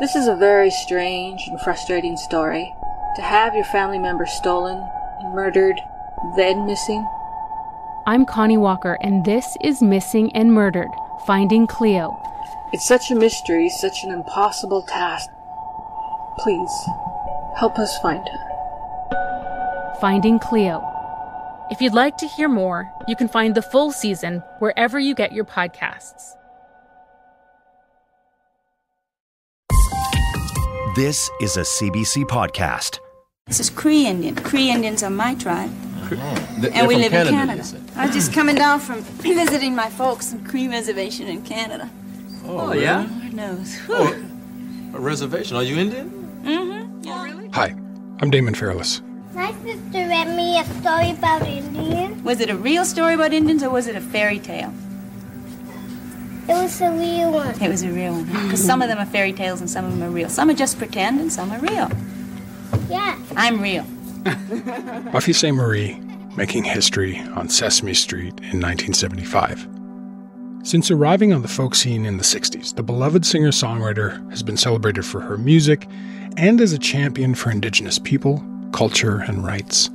This is a very strange and frustrating story. To have your family member stolen, murdered, then missing. I'm Connie Walker, and this is Missing and Murdered Finding Cleo. It's such a mystery, such an impossible task. Please, help us find her. Finding Cleo. If you'd like to hear more, you can find the full season wherever you get your podcasts. This is a CBC podcast. This is Cree Indian. Cree Indians are my tribe. They're and we from live Canada, in you Canada. said. I was just coming down from visiting my folks in Cree Reservation in Canada. Oh, yeah? Lord knows. Oh, a reservation. Are you Indian? Mm-hmm. Yeah. really? Hi, I'm Damon Fairless. My sister read me a story about Indians. Was it a real story about Indians or was it a fairy tale? It was a real one. It was a real one. Because some of them are fairy tales and some of them are real. Some are just pretend and some are real. Yeah. I'm real. Buffy Sainte-Marie making history on Sesame Street in 1975. Since arriving on the folk scene in the 60s, the beloved singer songwriter has been celebrated for her music and as a champion for Indigenous people, culture, and rights.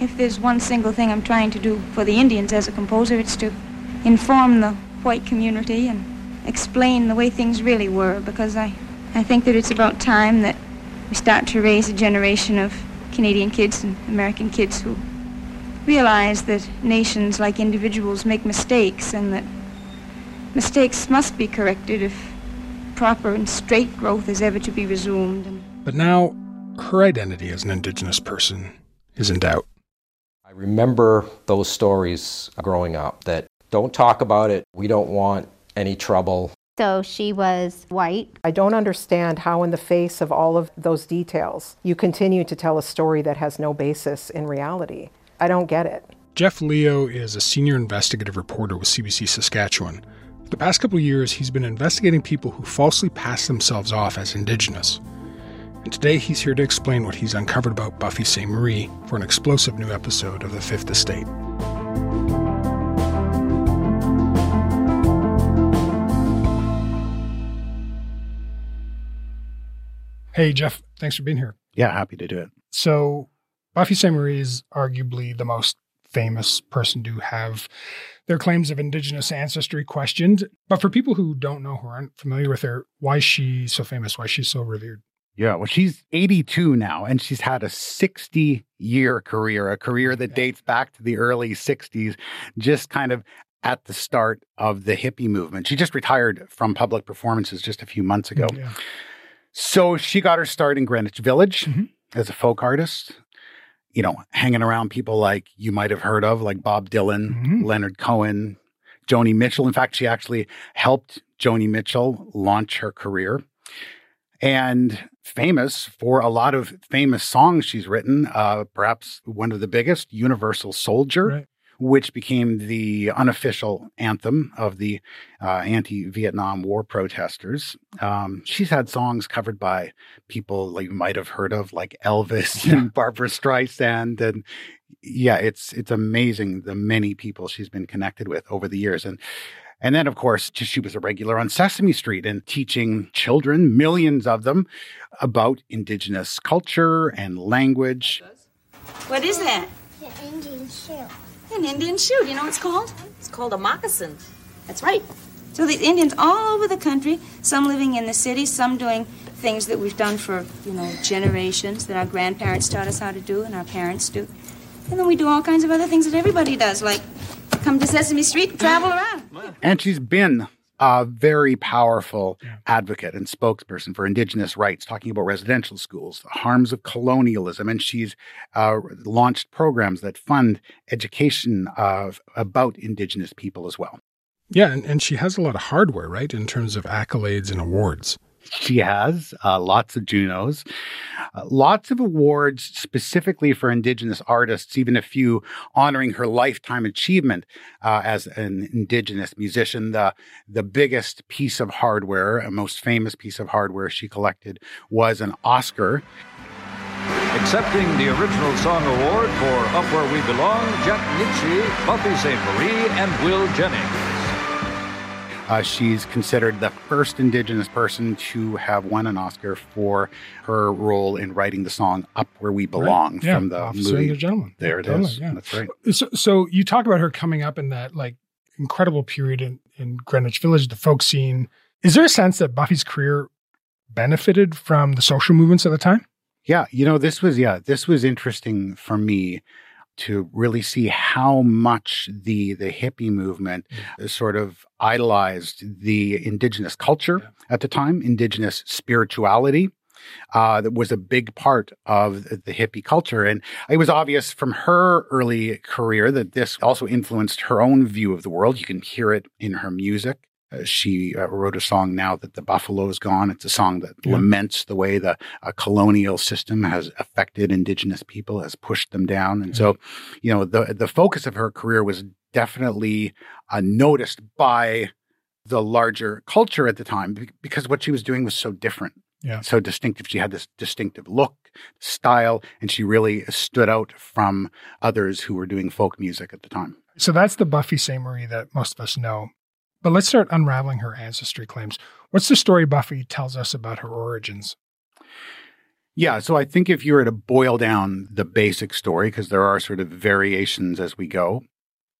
If there's one single thing I'm trying to do for the Indians as a composer, it's to inform the white community and explain the way things really were because I, I think that it's about time that we start to raise a generation of Canadian kids and American kids who realize that nations, like individuals, make mistakes and that mistakes must be corrected if proper and straight growth is ever to be resumed. And But now, her identity as an Indigenous person is in doubt. I remember those stories growing up that don't talk about it. We don't want any trouble. So she was white. I don't understand how, in the face of all of those details, you continue to tell a story that has no basis in reality. I don't get it. Geoff Leo is a senior investigative reporter with CBC Saskatchewan. For the past couple of years, he's been investigating people who falsely pass themselves off as Indigenous. And today he's here to explain what he's uncovered about Buffy Sainte-Marie for an explosive new episode of The Fifth Estate. Hey, Geoff, thanks for being here. Yeah, happy to do it. So, Buffy Sainte-Marie is arguably the most famous person to have their claims of Indigenous ancestry questioned. But for people who don't know her, aren't familiar with her, why is she so famous? Why is she so revered? Yeah, well, she's 82 now, and she's had a 60 year career, a career that dates back to the early 60s, just kind of at the start of the hippie movement. She just retired from public performances just a few months ago. Yeah. So she got her start in Greenwich Village as a folk artist, you know, hanging around people like you might have heard of, like Bob Dylan, Leonard Cohen, Joni Mitchell. In fact, she actually helped Joni Mitchell launch her career. And famous for a lot of famous songs she's written, uh, perhaps one of the biggest, Universal Soldier, which became the unofficial anthem of the uh, anti Vietnam War protesters. Um, she's had songs covered by people like you might have heard of, like Elvis and Barbra Streisand. And yeah, it's it's amazing the many people she's been connected with over the years. And and then, of course, she was a regular on Sesame Street and teaching children, millions of them, about Indigenous culture and language. What is that? The Indian shoe. An Indian shoe. Do you know what it's called? It's called a moccasin. That's right. So these Indians all over the country, some living in the cities, some doing things that we've done for, you know, generations that our grandparents taught us how to do and our parents do. And then we do all kinds of other things that everybody does, like come to Sesame Street and travel around. And she's been a very powerful advocate and spokesperson for Indigenous rights, talking about residential schools, the harms of colonialism. And she's uh, launched programs that fund education of, about Indigenous people as well. Yeah, and, and she has a lot of hardware, right, in terms of accolades and awards. She has uh, lots of Junos, uh, lots of awards specifically for Indigenous artists, even a few honoring her lifetime achievement uh, as an Indigenous musician. The, the biggest piece of hardware, a most famous piece of hardware she collected was an Oscar. Accepting the original song award for Up Where We Belong, Jack Nitzsche, Buffy Sainte-Marie, and Will Jennings. Uh, she's considered the first Indigenous person to have won an Oscar for her role in writing the song "Up Where We Belong" Right. Yeah, from the Officer movie. and the Gentleman. There it is. Yeah. That's right. So, so you talk about her coming up in that like incredible period in, in Greenwich Village, the folk scene. Is there a sense that Buffy's career benefited from the social movements at the time? Yeah, you know, this was yeah, this was interesting for me to really see how much the the hippie movement sort of idolized the indigenous culture at the time, indigenous spirituality. Uh, that was a big part of the hippie culture. And it was obvious from her early career that this also influenced her own view of the world. You can hear it in her music. Uh, she uh, wrote a song now that the buffalo is gone. It's a song that Yeah. laments the way the uh, colonial system has affected indigenous people, has pushed them down. And so, you know, the the focus of her career was definitely uh, noticed by the larger culture at the time because what she was doing was so different. Yeah. So distinctive. She had this distinctive look, style, and she really stood out from others who were doing folk music at the time. So that's the Buffy Sainte-Marie that most of us know. But let's start unraveling her ancestry claims. What's the story Buffy tells us about her origins? Yeah, so I think if you were to boil down the basic story, because there are sort of variations as we go,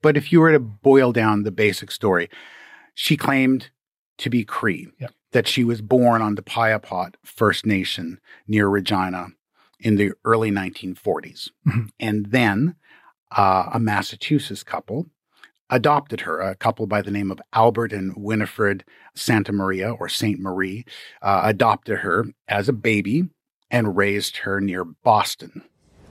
but if you were to boil down the basic story, she claimed to be Cree, Yeah. that she was born on the Piapot First Nation near Regina in the early 1940s. Mhm. And then uh, a Massachusetts couple adopted her, a couple by the name of Albert and Winifred Santa Maria or Saint Marie, uh, adopted her as a baby and raised her near Boston.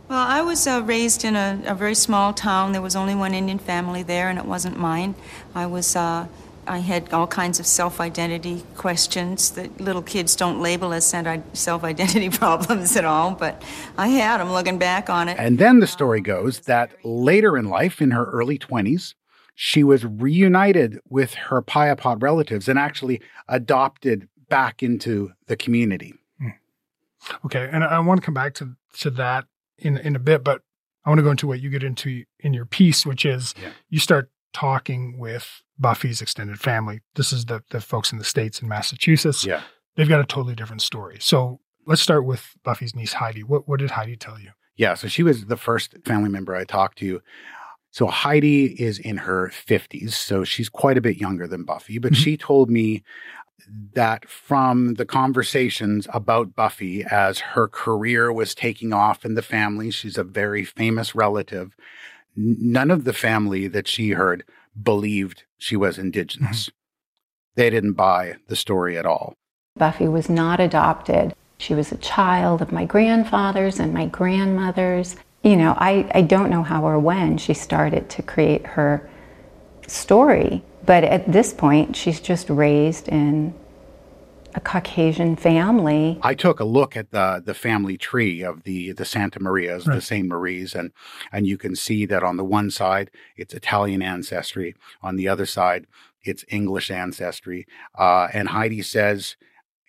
Well, I was uh, raised in a, a very small town. There was only one Indian family there, and it wasn't mine. I was. Uh, I had all kinds of self-identity questions that little kids don't label as self-identity problems at all, but I had them looking back on it. And then the story goes that later in life, in her early 20s, she was reunited with her Piapot relatives and actually adopted back into the community. Hmm. Okay, and I want to come back to to that in in a bit, but I want to go into what you get into in your piece, which is you start talking with Buffy's extended family. This is the the folks in the states in Massachusetts. Yeah. they've got a totally different story. So let's start with Buffy's niece Heidi. What what did Heidi tell you? Yeah, so she was the first family member I talked to. So Heidi is in her 50s, so she's quite a bit younger than Buffy, but mm-hmm. she told me that from the conversations about Buffy as her career was taking off in the family, she's a very famous relative. None of the family that she heard believed she was mm-hmm. indigenous. They didn't buy the story at all. Buffy was not adopted. She was a child of my grandfather's and my grandmother's. You know, I, I don't know how or when she started to create her story, but at this point, she's just raised in a Caucasian family. I took a look at the the family tree of the the Santa Marias, the Saint Maries, and and you can see that on the one side it's Italian ancestry, on the other side it's English ancestry. Uh, and Heidi says,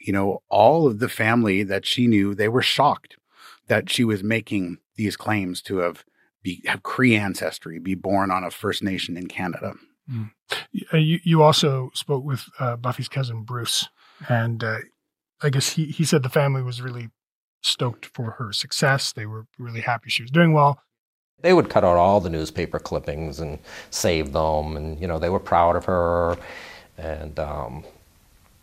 you know, all of the family that she knew, they were shocked that she was making these claims to have be have Cree ancestry, be born on a First Nation in Canada. Mm. Uh, You you also spoke with uh, Buffy's cousin Bruce, and uh, I guess he he said the family was really stoked for her success. They were really happy she was doing well. They would cut out all the newspaper clippings and save them, and you know they were proud of her, and um,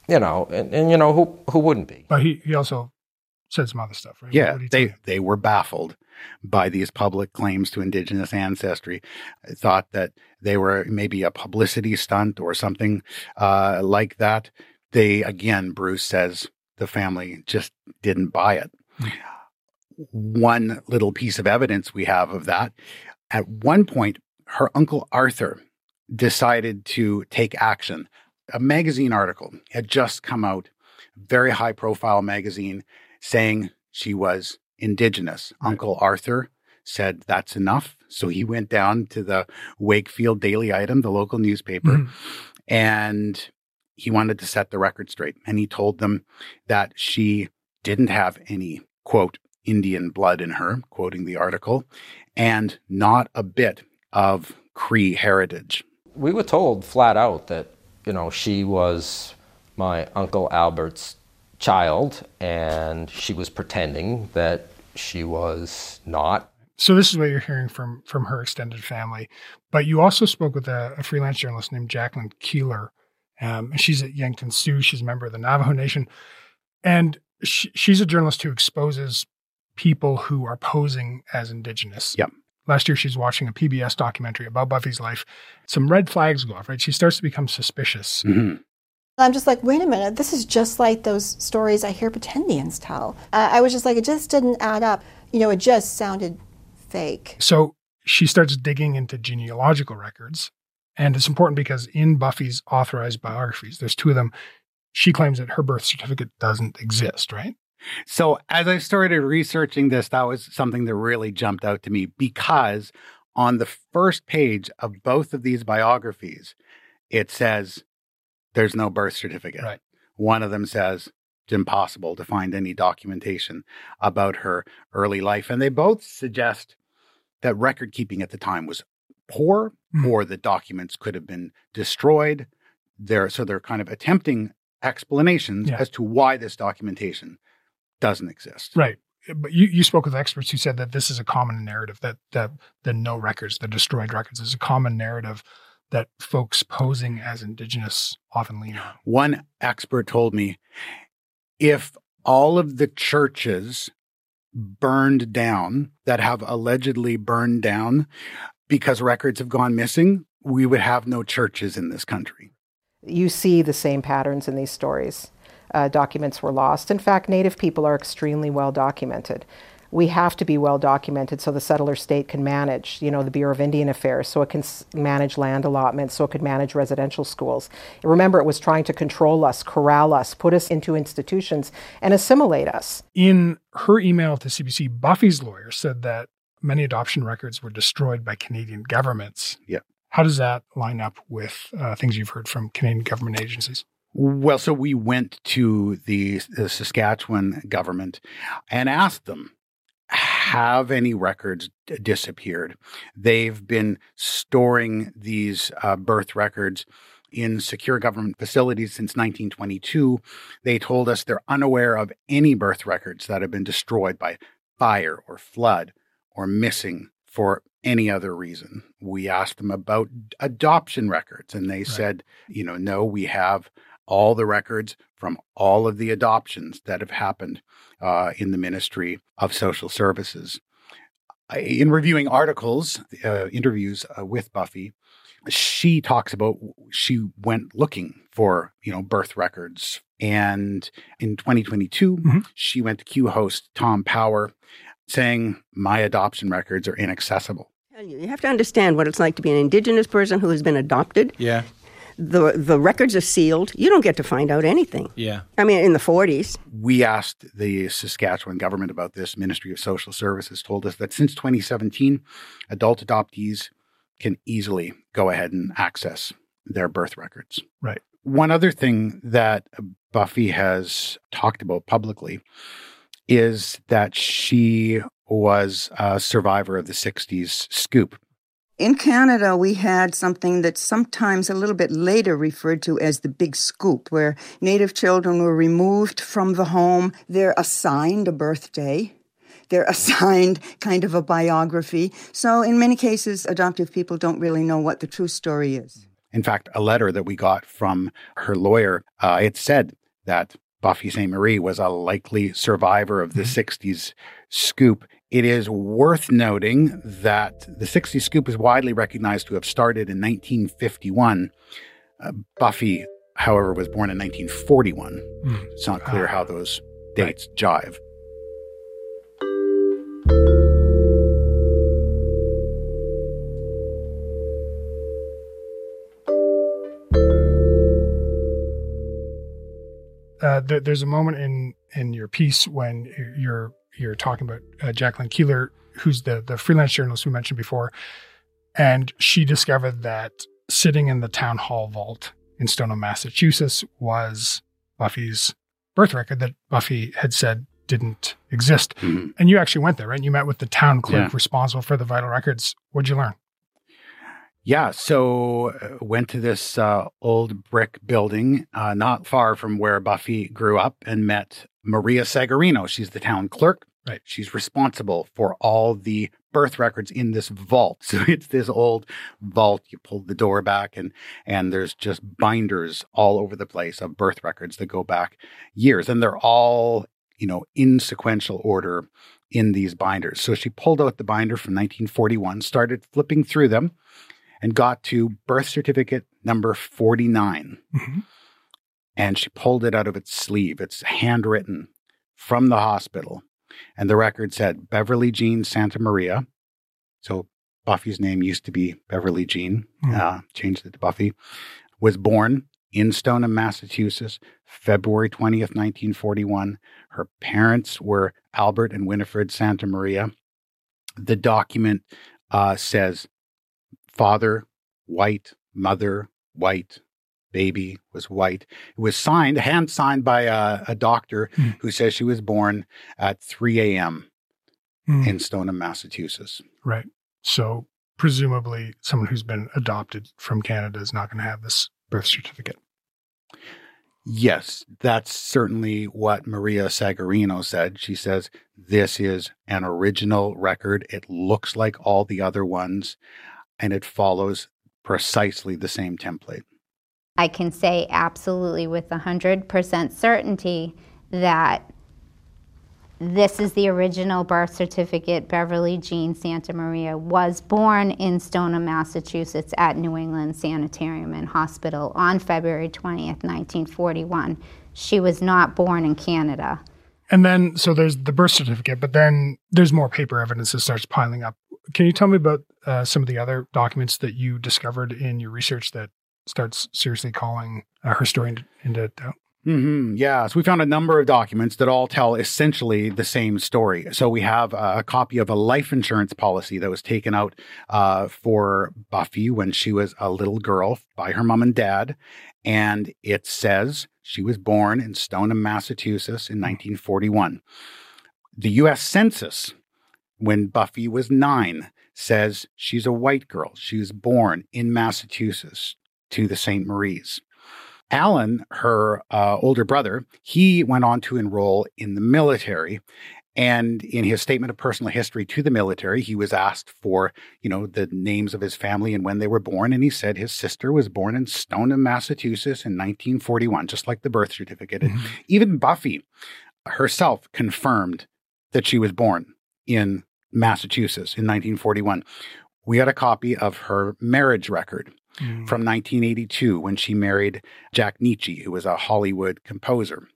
you know, and, and you know who who wouldn't be? But he he also said some other stuff, right? Yeah, What did he tell they they were baffled by these public claims to indigenous ancestry. Thought that they were maybe a publicity stunt or something uh, like that. They again, Bruce says the family just didn't buy it. One little piece of evidence we have of that. At one point, her uncle Arthur decided to take action. A magazine article had just come out, very high profile magazine, saying she was indigenous. Uncle Arthur said that's enough. So he went down to the Wakefield Daily Item, the local newspaper, mm-hmm. and he wanted to set the record straight. And he told them that she didn't have any, quote, Indian blood in her, quoting the article, and not a bit of Cree heritage. We were told flat out that you know, she was my Uncle Albert's child, and she was pretending that she was not. So this is what you're hearing from from her extended family. But you also spoke with a, a freelance journalist named Jacqueline Keeler. Um, and she's at Yankton Sioux. She's a member of the Navajo Nation. And she, she's a journalist who exposes people who are posing as Indigenous. Yep. Last year, she's watching a PBS documentary about Buffy's life. Some red flags go off, right? She starts to become suspicious. Mm-hmm. I'm just like, wait a minute, this is just like those stories I hear pretendians tell. Uh, I was just like, it just didn't add up. You know, it just sounded fake. So she starts digging into genealogical records. And it's important because in Buffy's authorized biographies, there's two of them. She claims that her birth certificate doesn't exist, right? So as I started researching this, that was something that really jumped out to me because on the first page of both of these biographies, it says there's no birth certificate. Right. One of them says it's impossible to find any documentation about her early life. And they both suggest that record keeping at the time was poor Mm. or the documents could have been destroyed. They're, so they're kind of attempting explanations Yeah. as to why this documentation doesn't exist. Right. But you, you spoke with experts who said that this is a common narrative that that the no records, the destroyed records, is a common narrative that folks posing as indigenous often lean on. One expert told me if all of the churches burned down that have allegedly burned down because records have gone missing, we would have no churches in this country. You see the same patterns in these stories. Uh, documents were lost. In fact, Native people are extremely well documented. We have to be well documented so the settler state can manage, you know, the Bureau of Indian Affairs, so it can s- manage land allotments, so it could manage residential schools. Remember, it was trying to control us, corral us, put us into institutions, and assimilate us. In her email to CBC, Buffy's lawyer said that many adoption records were destroyed by Canadian governments. Yeah. How does that line up with uh, things you've heard from Canadian government agencies? Well, so we went to the, the Saskatchewan government and asked them, have any records d- disappeared? They've been storing these uh, birth records in secure government facilities since 1922. They told us they're unaware of any birth records that have been destroyed by fire or flood or missing for any other reason. We asked them about adoption records, and they said, you know, no, we have all the records from all of the adoptions that have happened uh, in the Ministry of Social Services. In reviewing articles, uh, interviews uh, with Buffy, she talks about she went looking for you know birth records, and in 2022, she went to Q host Tom Power, saying my adoption records are inaccessible. you. You have to understand what it's like to be an indigenous person who has been adopted. Yeah. The the records are sealed. You don't get to find out anything. Yeah. I mean, in the 40s. We asked the Saskatchewan government about this. Ministry of Social Services told us that since 2017, adult adoptees can easily go ahead and access their birth records. Right. One other thing that Buffy has talked about publicly is that she was a survivor of the 60s scoop. In Canada, we had something that's sometimes a little bit later referred to as the big scoop, where Native children were removed from the home. They're assigned a birthday. They're assigned kind of a biography. So, in many cases, adoptive people don't really know what the true story is. In fact, a letter that we got from her lawyer, uh, it said that Buffy Sainte-Marie was a likely survivor of the 60s scoop. It is worth noting that the 60s scoop is widely recognized to have started in 1951. Uh, Buffy, however, was born in 1941. It's not clear how those dates jive. uh, there, there's a moment in in your piece when you're you're talking about uh, Jacqueline Keeler, who's the the freelance journalist we mentioned before, and she discovered that sitting in the town hall vault in Stoneham, Massachusetts, was Buffy's birth record that Buffy had said didn't exist. And you actually went there, right? You met with the town clerk Yeah. responsible for the vital records. What'd you learn? Yeah, so uh, went to this uh, old brick building uh, not far from where Buffy grew up and met Maria Sagarino. She's the town clerk. Right. She's responsible for all the birth records in this vault. So it's this old vault. You pull the door back and and there's just binders all over the place of birth records that go back years and they're all, you know, in sequential order in these binders. So she pulled out the binder from 1941, started flipping through them and got to birth certificate number 49. And she pulled it out of its sleeve. It's handwritten from the hospital. And the record said Beverly Jean Santa Maria. So Buffy's name used to be Beverly Jean, uh, changed it to Buffy. Was born in Stoneham, Massachusetts, February 20th, 1941. Her parents were Albert and Winifred Santa Maria. The document uh, says father, white, mother, white, baby was white. It was signed, hand signed by a, a doctor who says she was born at 3 a.m. Hmm. in Stoneham, Massachusetts. Right. So presumably someone who's been adopted from Canada is not going to have this birth certificate. Yes, that's certainly what Maria Sagarino said. She says this is an original record. It looks like all the other ones, and it follows precisely the same template. I can say absolutely with 100% certainty that this is the original birth certificate. Beverly Jean Santa Maria was born in Stoneham, Massachusetts at New England Sanitarium and Hospital on February 20th, 1941. She was not born in Canada. And then, so there's the birth certificate, but then there's more paper evidence that starts piling up. Can you tell me about uh, some of the other documents that you discovered in your research that starts seriously calling uh, her story into, into doubt? hmm Yeah. So we found a number of documents that all tell essentially the same story. So we have a copy of a life insurance policy that was taken out uh, for Buffy when she was a little girl by her mom and dad. And it says she was born in Stoneham, Massachusetts in 1941. The US Census, when Buffy was nine, says she's a white girl. She was born in Massachusetts to the St. Marie's. Alan, her uh, older brother, he went on to enroll in the military. And in his statement of personal history to the military, he was asked for, you know, the names of his family and when they were born. And he said his sister was born in Stoneham, Massachusetts in 1941, just like the birth certificate. And even Buffy herself confirmed that she was born in Massachusetts in 1941. We had a copy of her marriage record from 1982 when she married Jack Nitzsche, who was a Hollywood composer.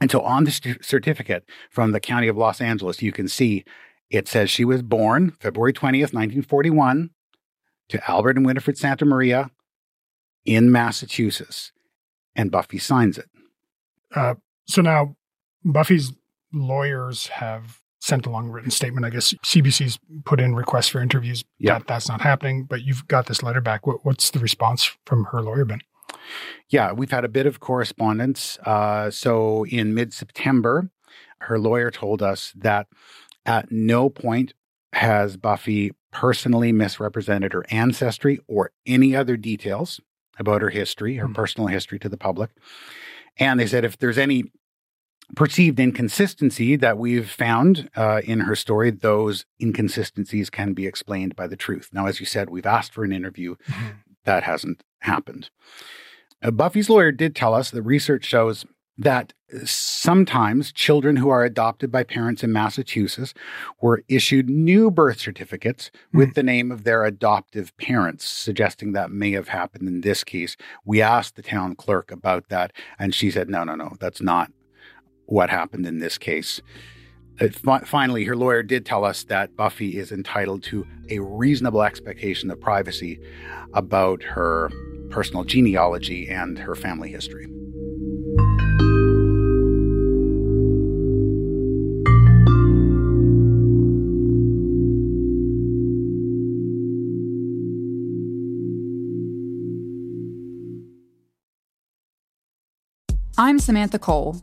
And so on the st- certificate from the County of Los Angeles, you can see it says she was born February 20th, 1941, to Albert and Winifred Santa Maria in Massachusetts. And Buffy signs it. Uh, so now Buffy's lawyers have sent along a written statement. I guess CBC's put in requests for interviews. Yeah. That, that's not happening, but you've got this letter back. What, what's the response from her lawyer been? Yeah, we've had a bit of correspondence. Uh, so in mid September, her lawyer told us that at no point has Buffy personally misrepresented her ancestry or any other details about her history, her personal history to the public. And they said if there's any perceived inconsistency that we've found uh, in her story, those inconsistencies can be explained by the truth. Now, as you said, we've asked for an interview. That hasn't happened. Uh, Buffy's lawyer did tell us that research shows that sometimes children who are adopted by parents in Massachusetts were issued new birth certificates with the name of their adoptive parents, suggesting that may have happened in this case. We asked the town clerk about that, and she said, no, no, no, that's not what happened in this case. Uh, fi- finally, her lawyer did tell us that Buffy is entitled to a reasonable expectation of privacy about her personal genealogy and her family history. I'm Samantha Cole,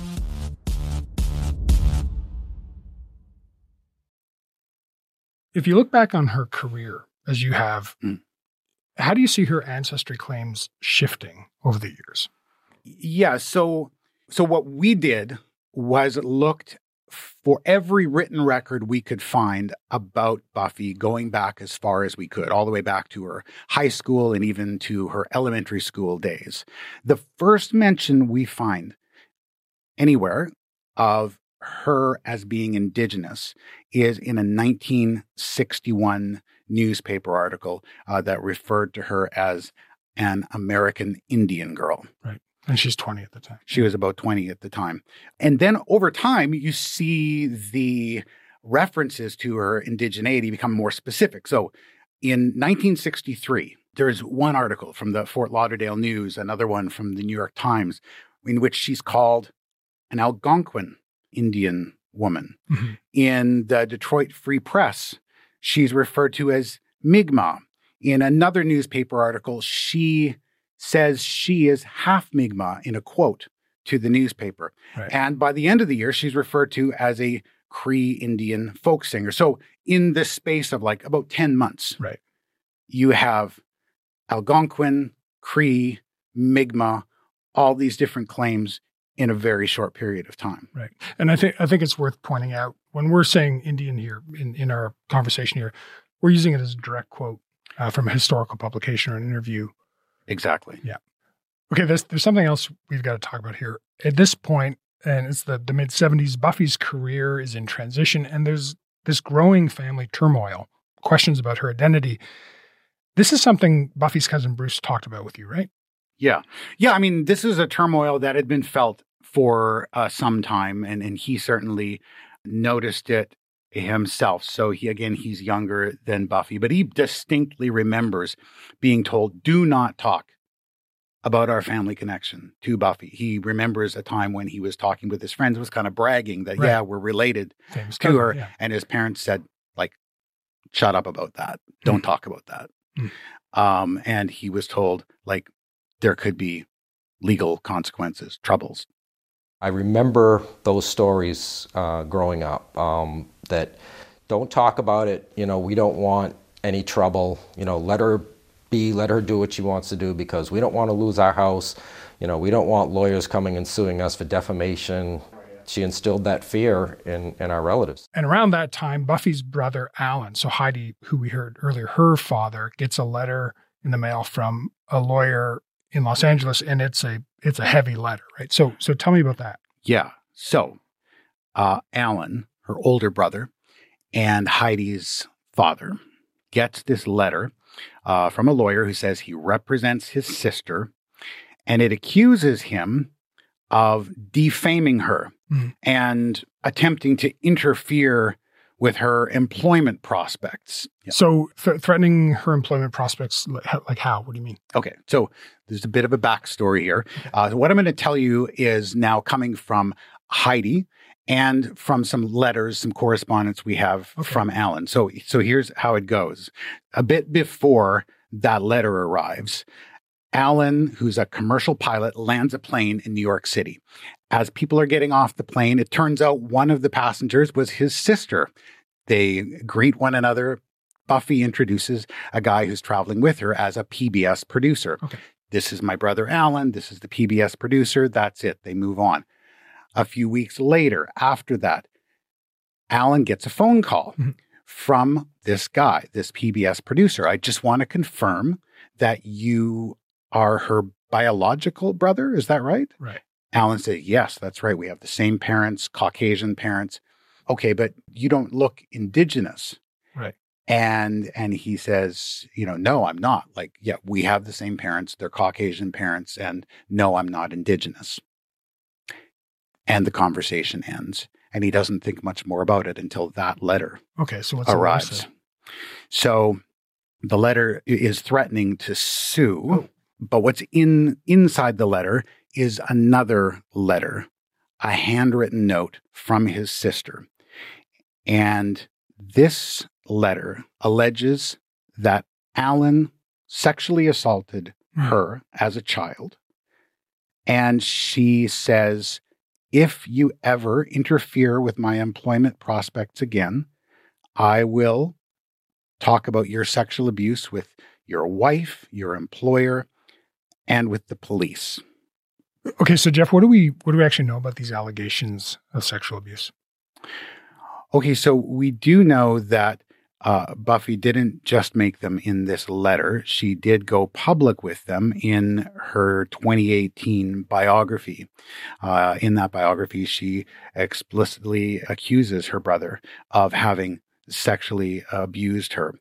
If you look back on her career, as you have, hmm. how do you see her ancestry claims shifting over the years? Yeah. So, so what we did was looked for every written record we could find about Buffy, going back as far as we could, all the way back to her high school and even to her elementary school days. The first mention we find anywhere of her as being indigenous is in a 1961 newspaper article uh, that referred to her as an American Indian girl. Right. And she's 20 at the time. She was about 20 at the time. And then over time, you see the references to her indigeneity become more specific. So in 1963, there's one article from the Fort Lauderdale News, another one from the New York Times, in which she's called an Algonquin Indian woman. Mm-hmm. In the Detroit Free Press, she's referred to as Mi'kmaq. In another newspaper article, she says she is half Mi'kmaq in a quote to the newspaper. Right. And by the end of the year, she's referred to as a Cree Indian folk singer. So in the space of like about 10 months, right. you have Algonquin, Cree, Mi'kmaq, all these different claims in a very short period of time. Right. And I think I think it's worth pointing out when we're saying Indian here in, in our conversation here, we're using it as a direct quote uh, from a historical publication or an interview. Exactly. Yeah. Okay, there's there's something else we've got to talk about here. At this point, and it's the, the mid 70s, Buffy's career is in transition, and there's this growing family turmoil, questions about her identity. This is something Buffy's cousin Bruce talked about with you, right? Yeah. Yeah. I mean, this is a turmoil that had been felt for uh, some time, and, and he certainly noticed it himself. So he, again, he's younger than Buffy, but he distinctly remembers being told, do not talk about our family connection to Buffy. He remembers a time when he was talking with his friends, was kind of bragging that, Right. yeah, we're related Famous to cousin, her. yeah. And his parents said, like, shut up about that. Don't talk about that. Mm. Um, and he was told, like, there could be legal consequences, troubles. I remember those stories uh, growing up um, that don't talk about it. You know, we don't want any trouble. You know, let her be, let her do what she wants to do because we don't want to lose our house. You know, we don't want lawyers coming and suing us for defamation. She instilled that fear in, in our relatives. And around that time, Buffy's brother Alan, so Heidi, who we heard earlier, her father gets a letter in the mail from a lawyer in Los Angeles, and it's a it's a heavy letter, right? So so tell me about that. Yeah. So, uh, Alan, her older brother, and Heidi's father gets this letter uh, from a lawyer who says he represents his sister, and it accuses him of defaming her Mhm. and attempting to interfere with her employment prospects. So th- threatening her employment prospects, like how? What do you mean? Okay, so there's a bit of a backstory here. Uh, what I'm going to tell you is now coming from Heidi and from some letters, some correspondence we have from Alan. So, so here's how it goes. A bit before that letter arrives, Alan, who's a commercial pilot, lands a plane in New York City. As people are getting off the plane, it turns out one of the passengers was his sister. They greet one another. Buffy introduces a guy who's traveling with her as a PBS producer. This is my brother Alan. This is the PBS producer. That's it. They move on. A few weeks later, after that, Alan gets a phone call mm-hmm. from this guy, this PBS producer. I just want to confirm that you are her biological brother. Is that right? Right. Alan said, Yes, that's right. We have the same parents, Caucasian parents. Okay, but you don't look indigenous. Right. And and he says, you know, no, I'm not. Like, yeah, we have the same parents. They're Caucasian parents, and no, I'm not indigenous. And the conversation ends. And he doesn't think much more about it until that letter Okay, so what's arrives. So the letter is threatening to sue But what's in inside the letter is another letter, a handwritten note from his sister. And this letter alleges that Alan sexually assaulted hmm. her as a child. And she says, if you ever interfere with my employment prospects again, I will talk about your sexual abuse with your wife, your employer, and with the police. Okay, so Geoff, what do we what do we actually know about these allegations of sexual abuse? Okay, so we do know that uh, Buffy didn't just make them in this letter. She did go public with them in her 2018 biography. Uh, in that biography, she explicitly accuses her brother of having sexually abused her.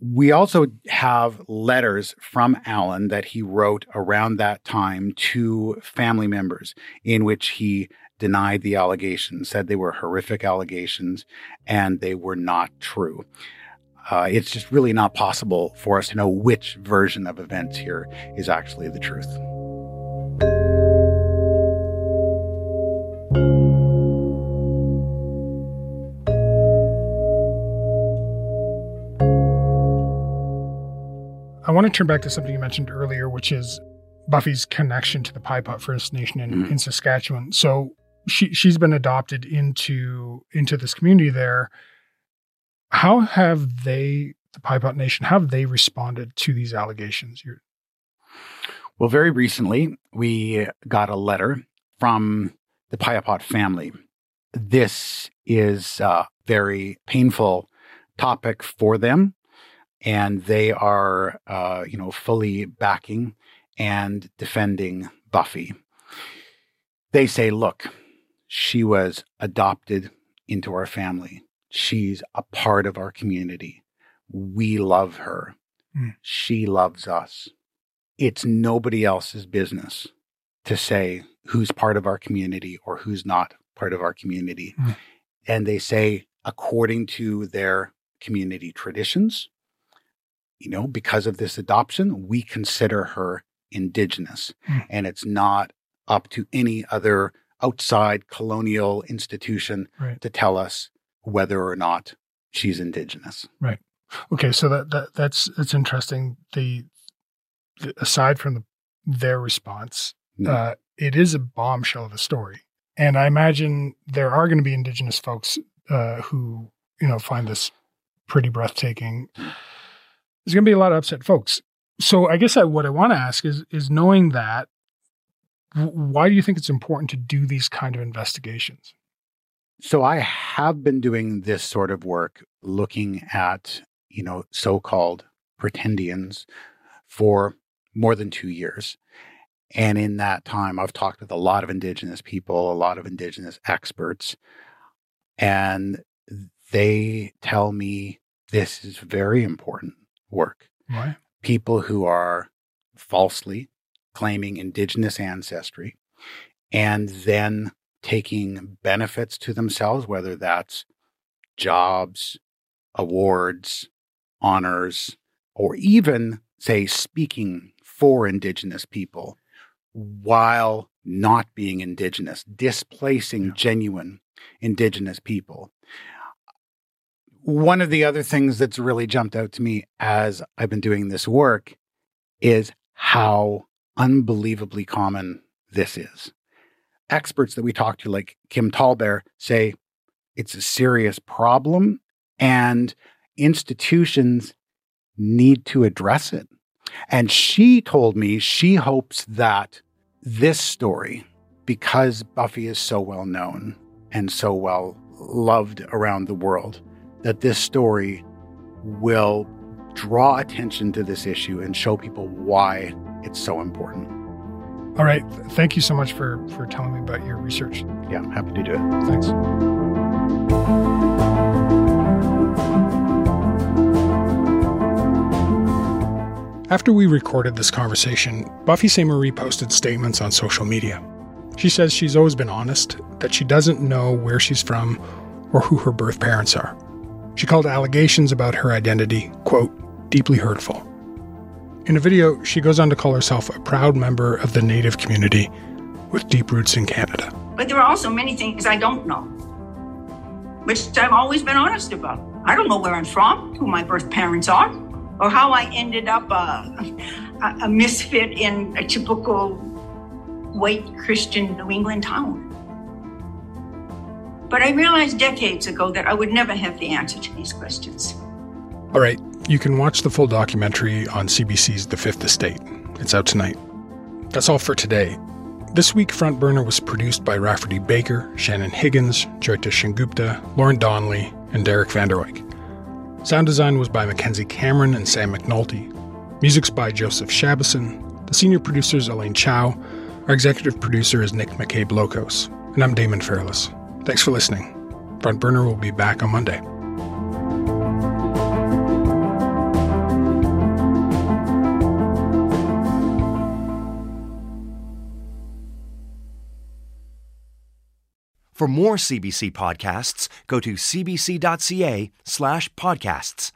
We also have letters from Alan that he wrote around that time to family members in which he denied the allegations, said they were horrific allegations and they were not true. Uh, it's just really not possible for us to know which version of events here is actually the truth. Want to turn back to something you mentioned earlier, which is Buffy's connection to the Piapot First Nation in, Mhm. in Saskatchewan. So she she's been adopted into into this community there. How have they, the Piapot Nation, how have they responded to these allegations? You're, Well, very recently, we got a letter from the Piapot family. This is a very painful topic for them, and they are, uh, you know, fully backing and defending Buffy. They say, look, she was adopted into our family. She's a part of our community. We love her. Mm. She loves us it's nobody else's business to say who's part of our community or who's not part of our community. Mm. And they say, according to their community traditions, you know, because of this adoption, we consider her indigenous. Mm. And it's not up to any other outside colonial institution Right. to tell us whether or not she's indigenous. right. Okay, so that, that that's that's interesting. The, the aside from the, their response, Mm. uh, it is a bombshell of a story, and I imagine there are going to be Indigenous folks uh, who you know find this pretty breathtaking. There's going to be a lot of upset folks. So I guess I, what I want to ask is is knowing that, why do you think it's important to do these kind of investigations? So I have been doing this sort of work looking at, you know, so-called pretendians for more than 2 years. And in that time I've talked with a lot of indigenous people, a lot of indigenous experts, and they tell me this is very important work. Why? People who are falsely claiming indigenous ancestry and then taking benefits to themselves, whether that's jobs, awards, honors, or even, say, speaking for Indigenous people while not being Indigenous, displacing genuine Indigenous people. One of the other things that's really jumped out to me as I've been doing this work is how unbelievably common this is experts that we talk to, like Kim Tallbear, say it's a serious problem and institutions need to address it. And she told me she hopes that this story, because Buffy is so well known and so well loved around the world, that this story will draw attention to this issue and show people why it's so important. All right, thank you so much for for telling me about your research. Yeah, I'm happy to do it. Thanks. After we recorded this conversation, Buffy Sainte-Marie posted statements on social media. She says she's always been honest, that she doesn't know where she's from or who her birth parents are. She called allegations about her identity, quote, deeply hurtful. In a video, she goes on to call herself a proud member of the Native community with deep roots in Canada. But there are also many things I don't know, which I've always been honest about. I don't know where I'm from, who my birth parents are, or how I ended up a, a, a misfit in a typical white Christian New England town. But I realized decades ago that I would never have the answer to these questions. All right, you can watch the full documentary on CBC's The Fifth Estate. It's out tonight. That's all for today. This week, Front Burner was produced by Rafferty Baker, Shannon Higgins, Joyita Sengupta, Lauren Donnelly, and Derek Vanderwyk. Sound design was by Mackenzie Cameron and Sam McNulty. Music's by Joseph Shabason. The senior producer is Elaine Chau. Our executive producer is Nick McCabe Lokos. And I'm Damon Fairless. Thanks for listening. Front Burner will be back on Monday. For more CBC podcasts, go to cbc.ca slash podcasts.